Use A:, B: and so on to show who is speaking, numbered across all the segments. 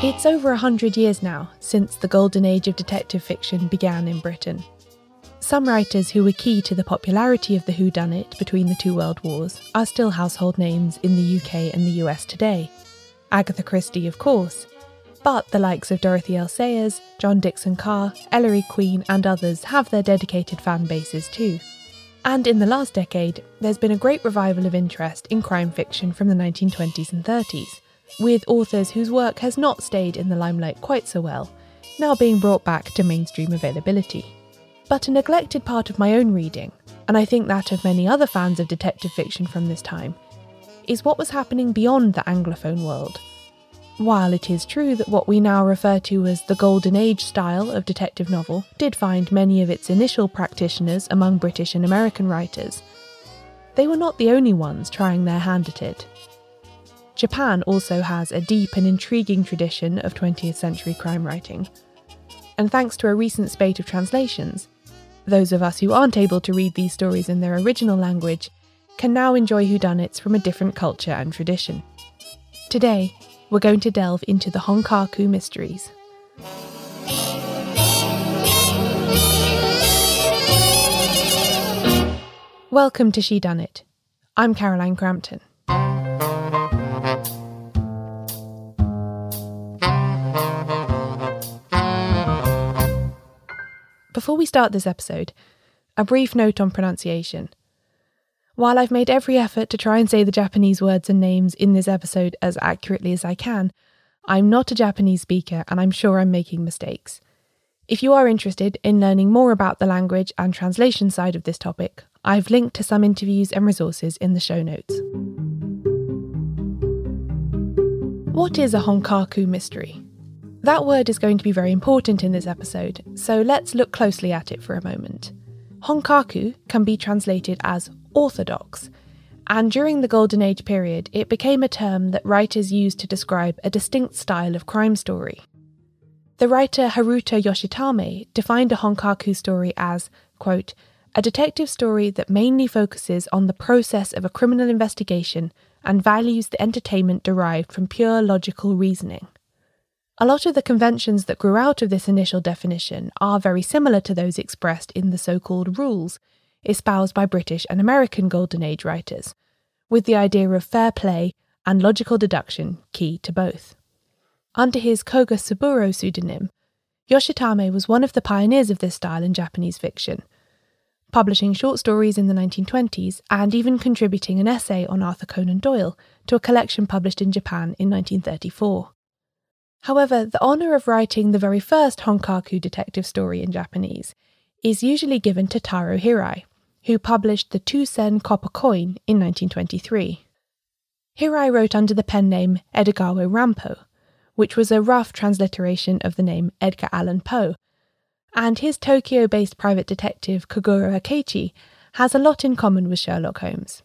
A: It's over a hundred years now since the golden age of detective fiction began in Britain. Some writers who were key to the popularity of the whodunit between the two world wars are still household names in the UK and the US today. Agatha Christie, of course, but the likes of Dorothy L. Sayers, John Dickson Carr, Ellery Queen, and others have their dedicated fan bases too. And in the last decade, there's been a great revival of interest in crime fiction from the 1920s and 30s with authors whose work has not stayed in the limelight quite so well, now being brought back to mainstream availability. But a neglected part of my own reading, and I think that of many other fans of detective fiction from this time, is what was happening beyond the Anglophone world. While it is true that what we now refer to as the Golden Age style of detective novel did find many of its initial practitioners among British and American writers, they were not the only ones trying their hand at it. Japan also has a deep and intriguing tradition of 20th century crime writing. And thanks to a recent spate of translations, those of us who aren't able to read these stories in their original language can now enjoy whodunits from a different culture and tradition. Today, we're going to delve into the Honkaku mysteries. Welcome to Shedunnit. I'm Caroline Crampton. Before we start this episode, a brief note on pronunciation. While I've made every effort to try and say the Japanese words and names in this episode as accurately as I can, I'm not a Japanese speaker and I'm sure I'm making mistakes. If you are interested in learning more about the language and translation side of this topic, I've linked to some interviews and resources in the show notes. What is a Honkaku mystery? That word is going to be very important in this episode, so let's look closely at it for a moment. Honkaku can be translated as orthodox, and during the Golden Age period, it became a term that writers used to describe a distinct style of crime story. The writer Haruta Yoshitame defined a Honkaku story as, quote, a detective story that mainly focuses on the process of a criminal investigation and values the entertainment derived from pure logical reasoning. A lot of the conventions that grew out of this initial definition are very similar to those expressed in the so called rules espoused by British and American Golden Age writers, with the idea of fair play and logical deduction key to both. Under his Koga Saburo pseudonym, Yoshitame was one of the pioneers of this style in Japanese fiction, publishing short stories in the 1920s and even contributing an essay on Arthur Conan Doyle to a collection published in Japan in 1934. However, the honour of writing the very first Honkaku detective story in Japanese is usually given to Taro Hirai, who published the Two Sen copper coin in 1923. Hirai wrote under the pen name Edogawa Rampo, which was a rough transliteration of the name Edgar Allan Poe, and his Tokyo based private detective Kogoro Akechi has a lot in common with Sherlock Holmes.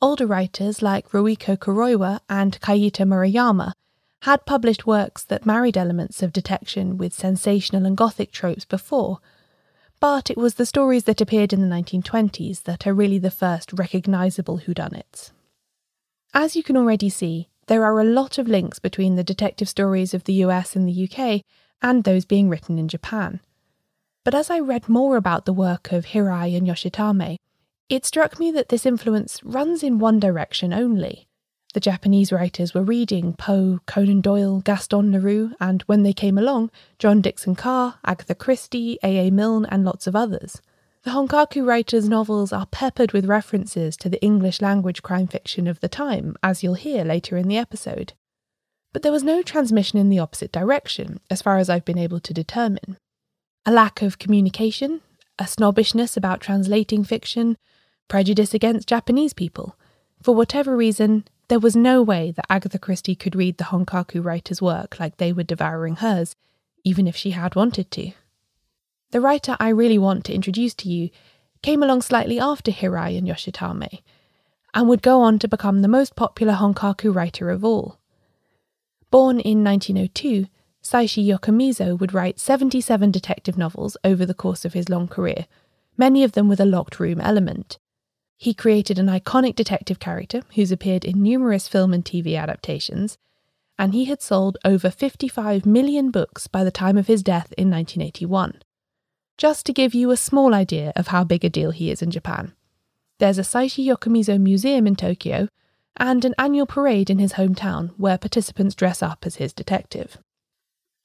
A: Older writers like Ruiko Kuroiwa and Kaito Murayama had published works that married elements of detection with sensational and gothic tropes before, but it was the stories that appeared in the 1920s that are really the first recognisable whodunits. As you can already see, there are a lot of links between the detective stories of the US and the UK and those being written in Japan. But as I read more about the work of Hirai and Yoshitame, it struck me that this influence runs in one direction only. The Japanese writers were reading Poe, Conan Doyle, Gaston Leroux, and when they came along, John Dickson Carr, Agatha Christie, A. A. Milne, and lots of others. The Honkaku writers' novels are peppered with references to the English language crime fiction of the time, as you'll hear later in the episode. But there was no transmission in the opposite direction, as far as I've been able to determine. A lack of communication, a snobbishness about translating fiction, prejudice against Japanese people. For whatever reason, there was no way that Agatha Christie could read the Honkaku writer's work like they were devouring hers, even if she had wanted to. The writer I really want to introduce to you came along slightly after Hirai and Yoshitame, and would go on to become the most popular Honkaku writer of all. Born in 1902, Seishi Yokomizo would write 77 detective novels over the course of his long career, many of them with a locked room element. He created an iconic detective character who's appeared in numerous film and TV adaptations, and he had sold over 55 million books by the time of his death in 1981. Just to give you a small idea of how big a deal he is in Japan. There's a Seishi Yokomizo Museum in Tokyo and an annual parade in his hometown where participants dress up as his detective.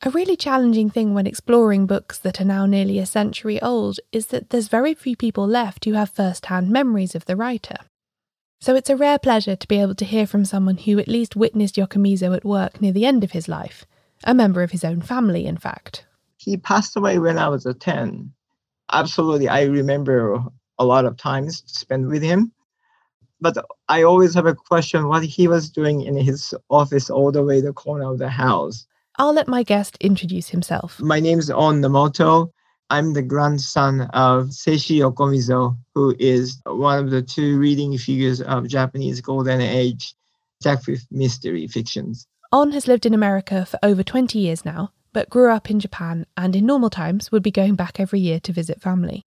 A: A really challenging thing when exploring books that are now nearly a century old is that there's very few people left who have first hand memories of the writer. So it's a rare pleasure to be able to hear from someone who at least witnessed Yokomizo at work near the end of his life, a member of his own family, in fact.
B: He passed away when I was a 10. Absolutely, I remember a lot of times spent with him. But I always have a question what he was doing in his office all the way the corner of the house.
A: I'll let my guest introduce himself.
B: My name is On Nomoto. I'm the grandson of Seishi Yokomizo, who is one of the two leading figures of Japanese Golden Age detective mystery fictions.
A: On has lived in America for over 20 years now, but grew up in Japan and in normal times would be going back every year to visit family.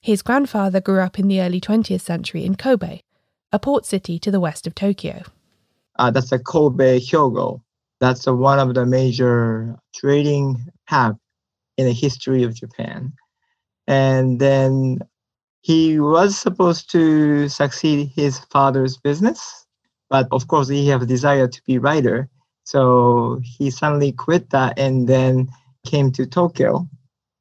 A: His grandfather grew up in the early 20th century in Kobe, a port city to the west of Tokyo.
B: Uh, that's a Kobe Hyogo. That's one of the major trading hub in the history of Japan. And then he was supposed to succeed his father's business, but of course he have a desire to be writer. So he suddenly quit that and then came to Tokyo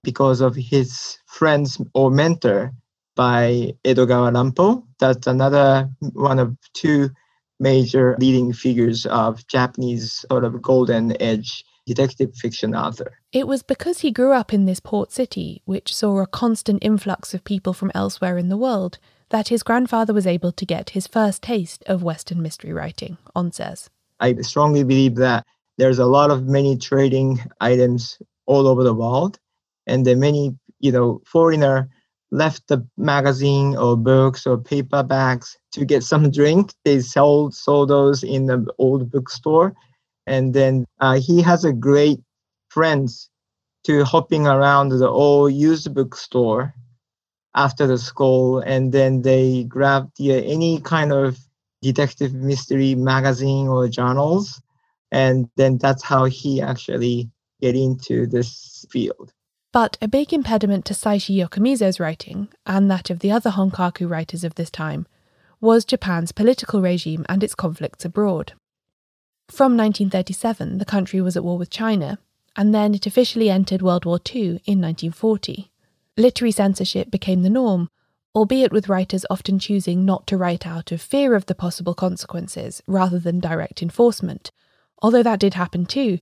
B: because of his friends or mentor by Edogawa Rampo. That's another one of two major leading figures of Japanese sort of golden age detective fiction author.
A: It was because he grew up in this port city, which saw a constant influx of people from elsewhere in the world, that his grandfather was able to get his first taste of Western mystery writing, On says.
B: I strongly believe that there's a lot of many trading items all over the world, and the many, you know, foreigner left the magazine or books or paperbacks to get some drink. They sold sold those in the old bookstore, and then uh, he has a great friends to hopping around the old used bookstore after the school, and then they grab the, any kind of detective mystery magazine or journals, and then that's how he actually get into this field.
A: But a big impediment to Seishi Yokomizo's writing, and that of the other Honkaku writers of this time, was Japan's political regime and its conflicts abroad. From 1937, the country was at war with China, and then it officially entered World War II in 1940. Literary censorship became the norm, albeit with writers often choosing not to write out of fear of the possible consequences rather than direct enforcement, although that did happen too,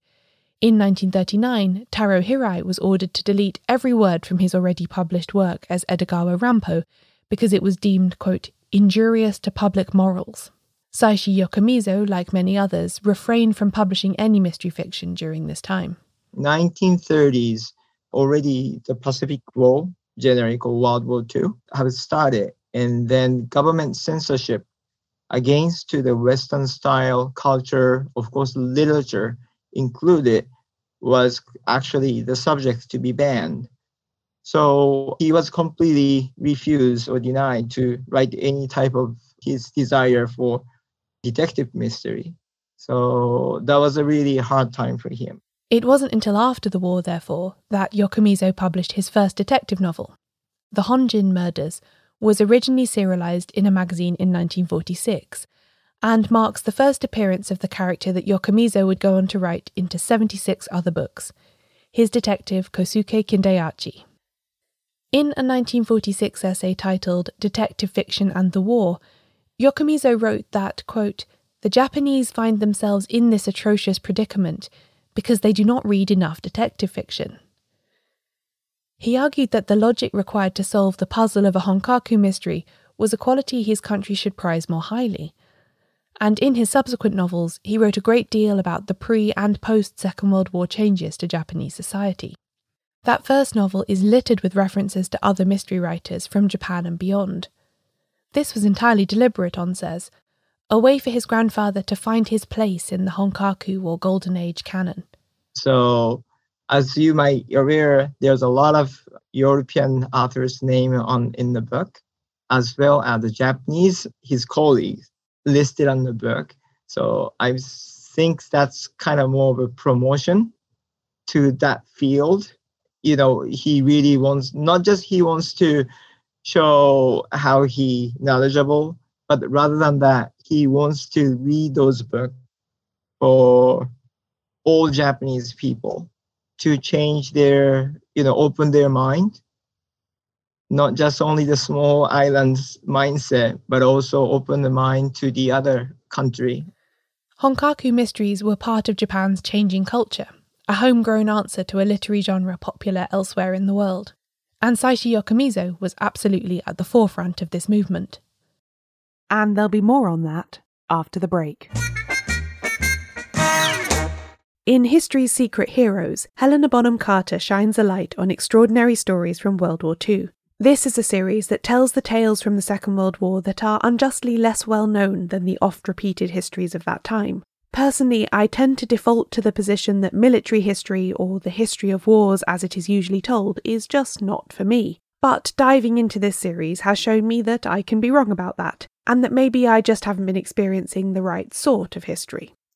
A: in 1939, Taro Hirai was ordered to delete every word from his already published work as Edogawa Rampo because it was deemed, quote, injurious to public morals. Seishi Yokomizo, like many others, refrained from publishing any mystery fiction during this time.
B: 1930s, already the Pacific War, generic or World War II, have started, and then government censorship against to the Western style culture, of course, literature included, was actually the subject to be banned. So he was completely refused or denied to write any type of his desire for detective mystery. So that was a really hard time for him.
A: It wasn't until after the war, therefore, that Yokomizo published his first detective novel. The Honjin Murders was originally serialized in a magazine in 1946 and marks the first appearance of the character that Yokomizo would go on to write into 76 other books, his detective Kosuke Kindaichi. In a 1946 essay titled Detective Fiction and the War, Yokomizo wrote that, quote, the Japanese find themselves in this atrocious predicament because they do not read enough detective fiction. He argued that the logic required to solve the puzzle of a Honkaku mystery was a quality his country should prize more highly, and in his subsequent novels, he wrote a great deal about the pre and post Second World War changes to Japanese society. That first novel is littered with references to other mystery writers from Japan and beyond. This was entirely deliberate, On says, a way for his grandfather to find his place in the Honkaku or Golden Age canon.
B: So, as you might be aware, there's a lot of European authors' name on in the book, as well as the Japanese, his colleagues listed on the book. So I've think that's kind of more of a promotion to that field. You know, he really wants not just he wants to show how he knowledgeable, but rather than that, he wants to read those books for all Japanese people to change their, you know, open their mind not just only the small islands mindset, but also open the mind to the other country.
A: Honkaku mysteries were part of Japan's changing culture, a homegrown answer to a literary genre popular elsewhere in the world. And Seishi Yokomizo was absolutely at the forefront of this movement.
C: And there'll be more on that after the break. In History's Secret Heroes, Helena Bonham Carter shines a light on extraordinary stories from World War II, this is a series that tells the tales from the Second World War that are unjustly less well known than the oft repeated histories of that time. Personally, I tend to default to the position that military history, or the history of wars as it is usually told, is just not for me. But diving into this series has shown me that I can be wrong about that, and that maybe I just haven't been experiencing the right sort of history.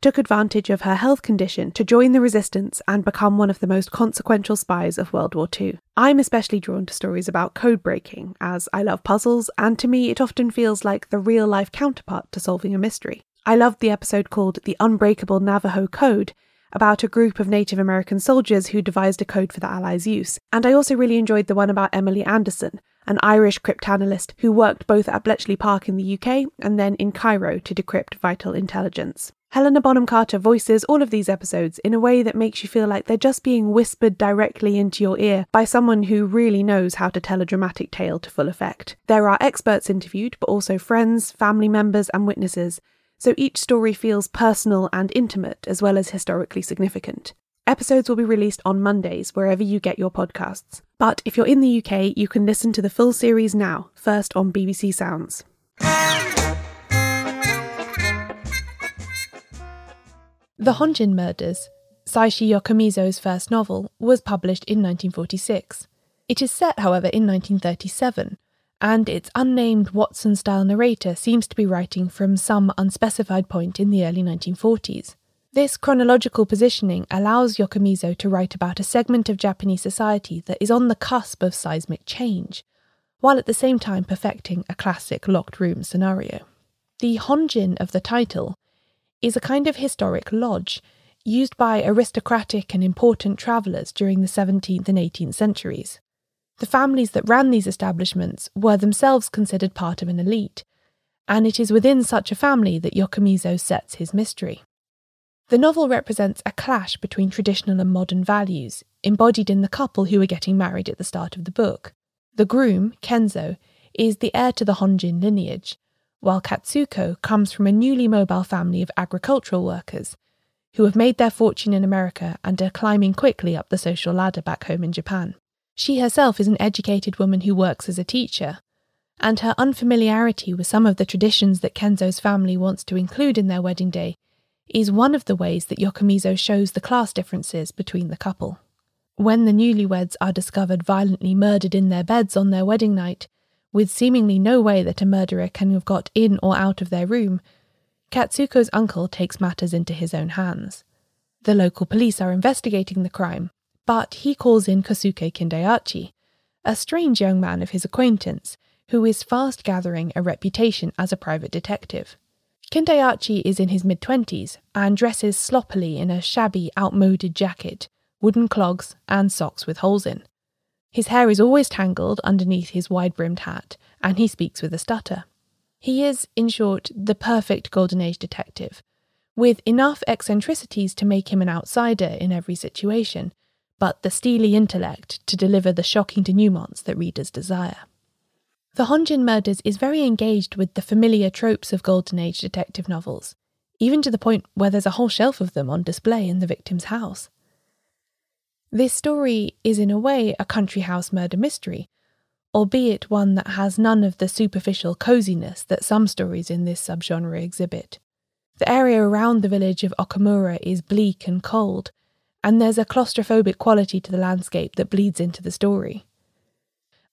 C: took advantage of her health condition to join the resistance and become one of the most consequential spies of World War II. I'm especially drawn to stories about code breaking, as I love puzzles, and to me it often feels like the real life counterpart to solving a mystery. I loved the episode called The Unbreakable Navajo Code, about a group of Native American soldiers who devised a code for the Allies' use. And I also really enjoyed the one about Emily Anderson, an Irish cryptanalyst who worked both at Bletchley Park in the UK and then in Cairo to decrypt vital intelligence. Helena Bonham Carter voices all of these episodes in a way that makes you feel like they're just being whispered directly into your ear by someone who really knows how to tell a dramatic tale to full effect. There are experts interviewed, but also friends, family members, and witnesses, so each story feels personal and intimate as well as historically significant. Episodes will be released on Mondays wherever you get your podcasts. But if you're in the UK, you can listen to the full series now, first on BBC Sounds.
A: The Honjin Murders, Seishi Yokomizo's first novel, was published in 1946. It is set, however, in 1937, and its unnamed Watson style narrator seems to be writing from some unspecified point in the early 1940s. This chronological positioning allows Yokomizo to write about a segment of Japanese society that is on the cusp of seismic change, while at the same time perfecting a classic locked room scenario. The Honjin of the title is a kind of historic lodge used by aristocratic and important travellers during the 17th and 18th centuries. The families that ran these establishments were themselves considered part of an elite, and it is within such a family that Yokomizo sets his mystery. The novel represents a clash between traditional and modern values, embodied in the couple who are getting married at the start of the book. The groom, Kenzo, is the heir to the Honjin lineage, while Katsuko comes from a newly mobile family of agricultural workers who have made their fortune in America and are climbing quickly up the social ladder back home in Japan. She herself is an educated woman who works as a teacher, and her unfamiliarity with some of the traditions that Kenzo's family wants to include in their wedding day is one of the ways that Yokomizo shows the class differences between the couple. When the newlyweds are discovered violently murdered in their beds on their wedding night, with seemingly no way that a murderer can have got in or out of their room, Katsuko's uncle takes matters into his own hands. The local police are investigating the crime, but he calls in Kosuke Kindaichi, a strange young man of his acquaintance who is fast gathering a reputation as a private detective. Kindaichi is in his mid twenties and dresses sloppily in a shabby, outmoded jacket, wooden clogs, and socks with holes in. His hair is always tangled underneath his wide brimmed hat, and he speaks with a stutter. He is, in short, the perfect Golden Age detective, with enough eccentricities to make him an outsider in every situation, but the steely intellect to deliver the shocking denouements that readers desire. The Honjin Murders is very engaged with the familiar tropes of Golden Age detective novels, even to the point where there's a whole shelf of them on display in the victim's house. This story is, in a way, a country house murder mystery, albeit one that has none of the superficial coziness that some stories in this subgenre exhibit. The area around the village of Okamura is bleak and cold, and there's a claustrophobic quality to the landscape that bleeds into the story.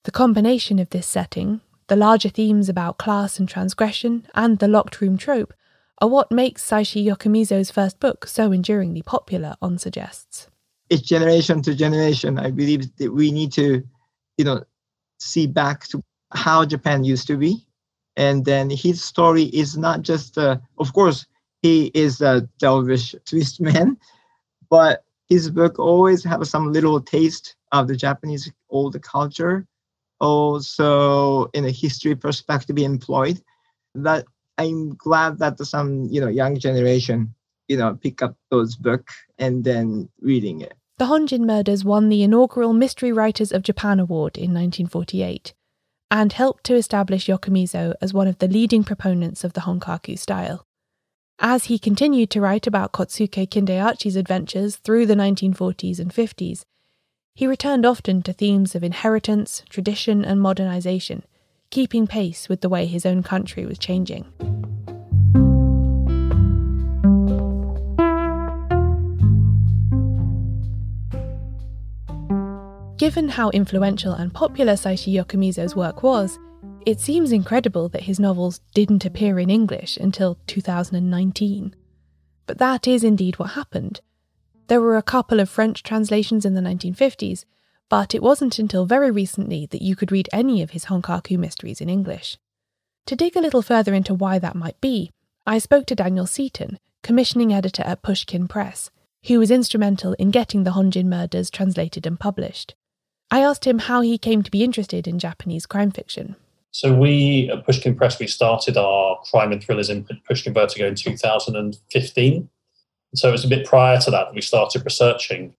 A: The combination of this setting, the larger themes about class and transgression, and the locked room trope are what makes Seishi Yokomizo's first book so enduringly popular, On suggests.
B: It's generation to generation. I believe that we need to, you know, see back to how Japan used to be. And then his story is not just, uh, of course, he is a Delvish twist man, but his book always have some little taste of the Japanese old culture, also in a history perspective employed. That I'm glad that some you know young generation you know pick up those book and then reading it.
A: The Honjin murders won the inaugural Mystery Writers of Japan Award in 1948 and helped to establish Yokomizo as one of the leading proponents of the Honkaku style. As he continued to write about Kosuke Kindaichi's adventures through the 1940s and 50s, he returned often to themes of inheritance, tradition, and modernization, keeping pace with the way his own country was changing. Given how influential and popular Seishi Yokomizo's work was, it seems incredible that his novels didn't appear in English until 2019. But that is indeed what happened. There were a couple of French translations in the 1950s, but it wasn't until very recently that you could read any of his Honkaku mysteries in English. To dig a little further into why that might be, I spoke to Daniel Seaton, commissioning editor at Pushkin Press, who was instrumental in getting the Honjin murders translated and published. I asked him how he came to be interested in Japanese crime fiction.
D: So we at Pushkin Press we started our crime and thrillers in Pushkin Vertigo in 2015. So it was a bit prior to that that we started researching,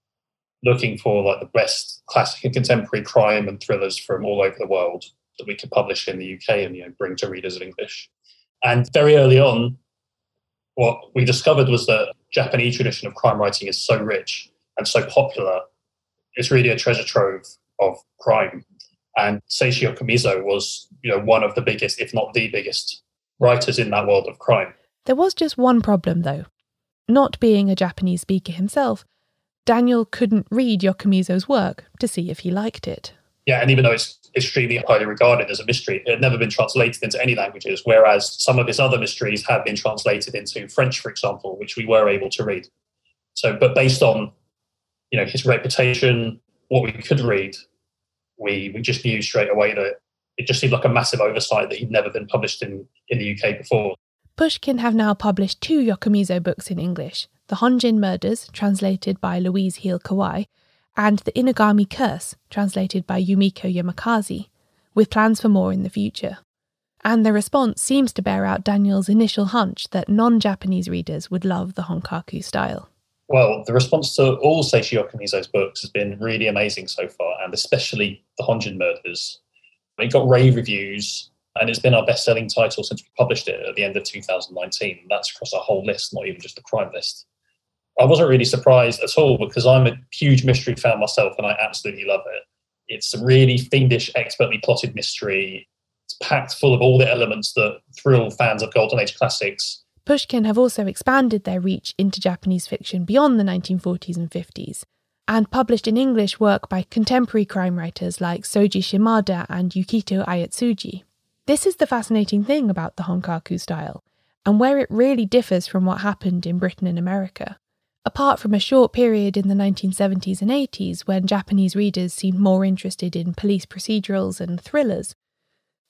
D: looking for like the best classic and contemporary crime and thrillers from all over the world that we could publish in the UK and you know bring to readers in English. And very early on, what we discovered was that Japanese tradition of crime writing is so rich and so popular. It's really a treasure trove of crime. And Seishi Yokomizo was, you know, one of the biggest, if not the biggest, writers in that world of crime.
A: There was just one problem, though. Not being a Japanese speaker himself, Daniel couldn't read Yokomizo's work to see if he liked it.
D: Yeah, and even though it's extremely highly regarded as a mystery, it had never been translated into any languages, whereas some of his other mysteries have been translated into French, for example, which we were able to read. So, but based on, you know, his reputation, what we could read, we, we just knew straight away that it just seemed like a massive oversight that he'd never been published in, in the UK before.
A: Pushkin have now published two Yokomizo books in English The Honjin Murders, translated by Louise Heal Kawai, and The Inugami Curse, translated by Yumiko Yamakaze, with plans for more in the future. And the response seems to bear out Daniel's initial hunch that non Japanese readers would love the Honkaku style.
D: Well, the response to all Seishi Yokomizo's books has been really amazing so far, and especially The Honjin Murders. It got rave reviews, and it's been our best selling title since we published it at the end of 2019. That's across a whole list, not even just the crime list. I wasn't really surprised at all because I'm a huge mystery fan myself and I absolutely love it. It's a really fiendish, expertly plotted mystery. It's packed full of all the elements that thrill fans of Golden Age classics
A: Pushkin have also expanded their reach into Japanese fiction beyond the 1940s and 50s, and published in English work by contemporary crime writers like Soji Shimada and Yukito Ayatsuji. This is the fascinating thing about the Honkaku style, and where it really differs from what happened in Britain and America. Apart from a short period in the 1970s and 80s when Japanese readers seemed more interested in police procedurals and thrillers,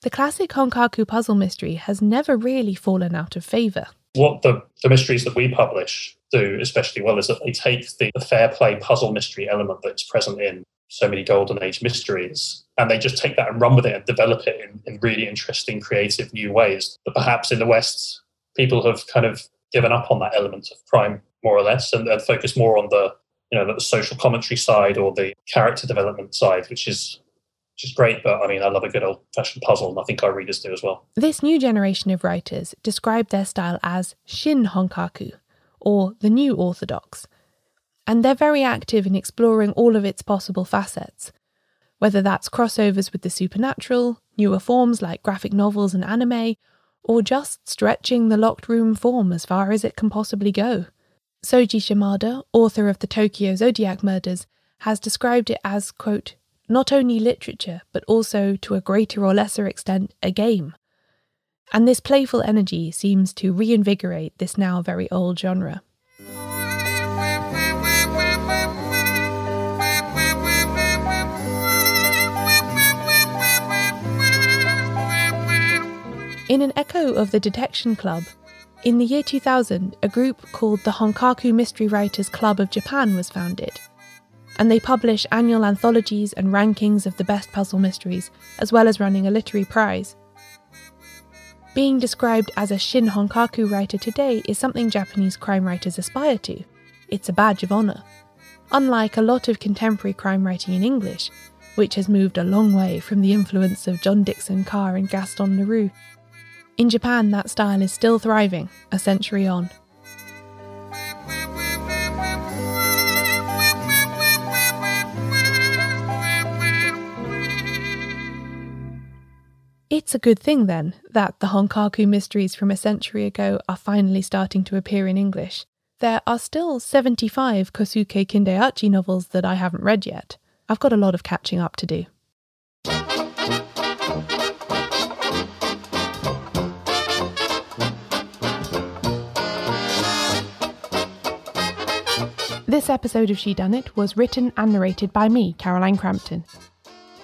A: the classic Honkaku puzzle mystery has never really fallen out of favour
D: what the, the mysteries that we publish do especially well is that they take the, the fair play puzzle mystery element that's present in so many golden age mysteries and they just take that and run with it and develop it in, in really interesting creative new ways. That perhaps in the west people have kind of given up on that element of crime more or less and, and focus more on the you know the social commentary side or the character development side which is which is great. But I mean, I love a good old fashioned puzzle, and I think our readers do as well.
A: This new generation of writers describe their style as Shin Honkaku, or the New Orthodox. and they're very active in exploring all of its possible facets. Whether that's crossovers with the supernatural, newer forms like graphic novels and anime, or just stretching the locked room form as far as it can possibly go. Soji Shimada, author of the Tokyo Zodiac murders, has described it as, quote, not only literature, but also, to a greater or lesser extent, a game. And this playful energy seems to reinvigorate this now very old genre. In an echo of the Detection Club, in the year 2000, a group called the Honkaku Mystery Writers Club of Japan was founded. And they publish annual anthologies and rankings of the best puzzle mysteries, as well as running a literary prize. Being described as a Shin Honkaku writer today is something Japanese crime writers aspire to. It's a badge of honour. Unlike a lot of contemporary crime writing in English, which has moved a long way from the influence of John Dickson Carr and Gaston Leroux, in Japan, that style is still thriving, a century on. It's a good thing, then, that the Honkaku mysteries from a century ago are finally starting to appear in English. There are still 75 Kosuke Kindaichi novels that I haven't read yet. I've got a lot of catching up to do. This episode of Shedunnit was written and narrated by me, Caroline Crampton.